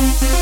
MUZIEK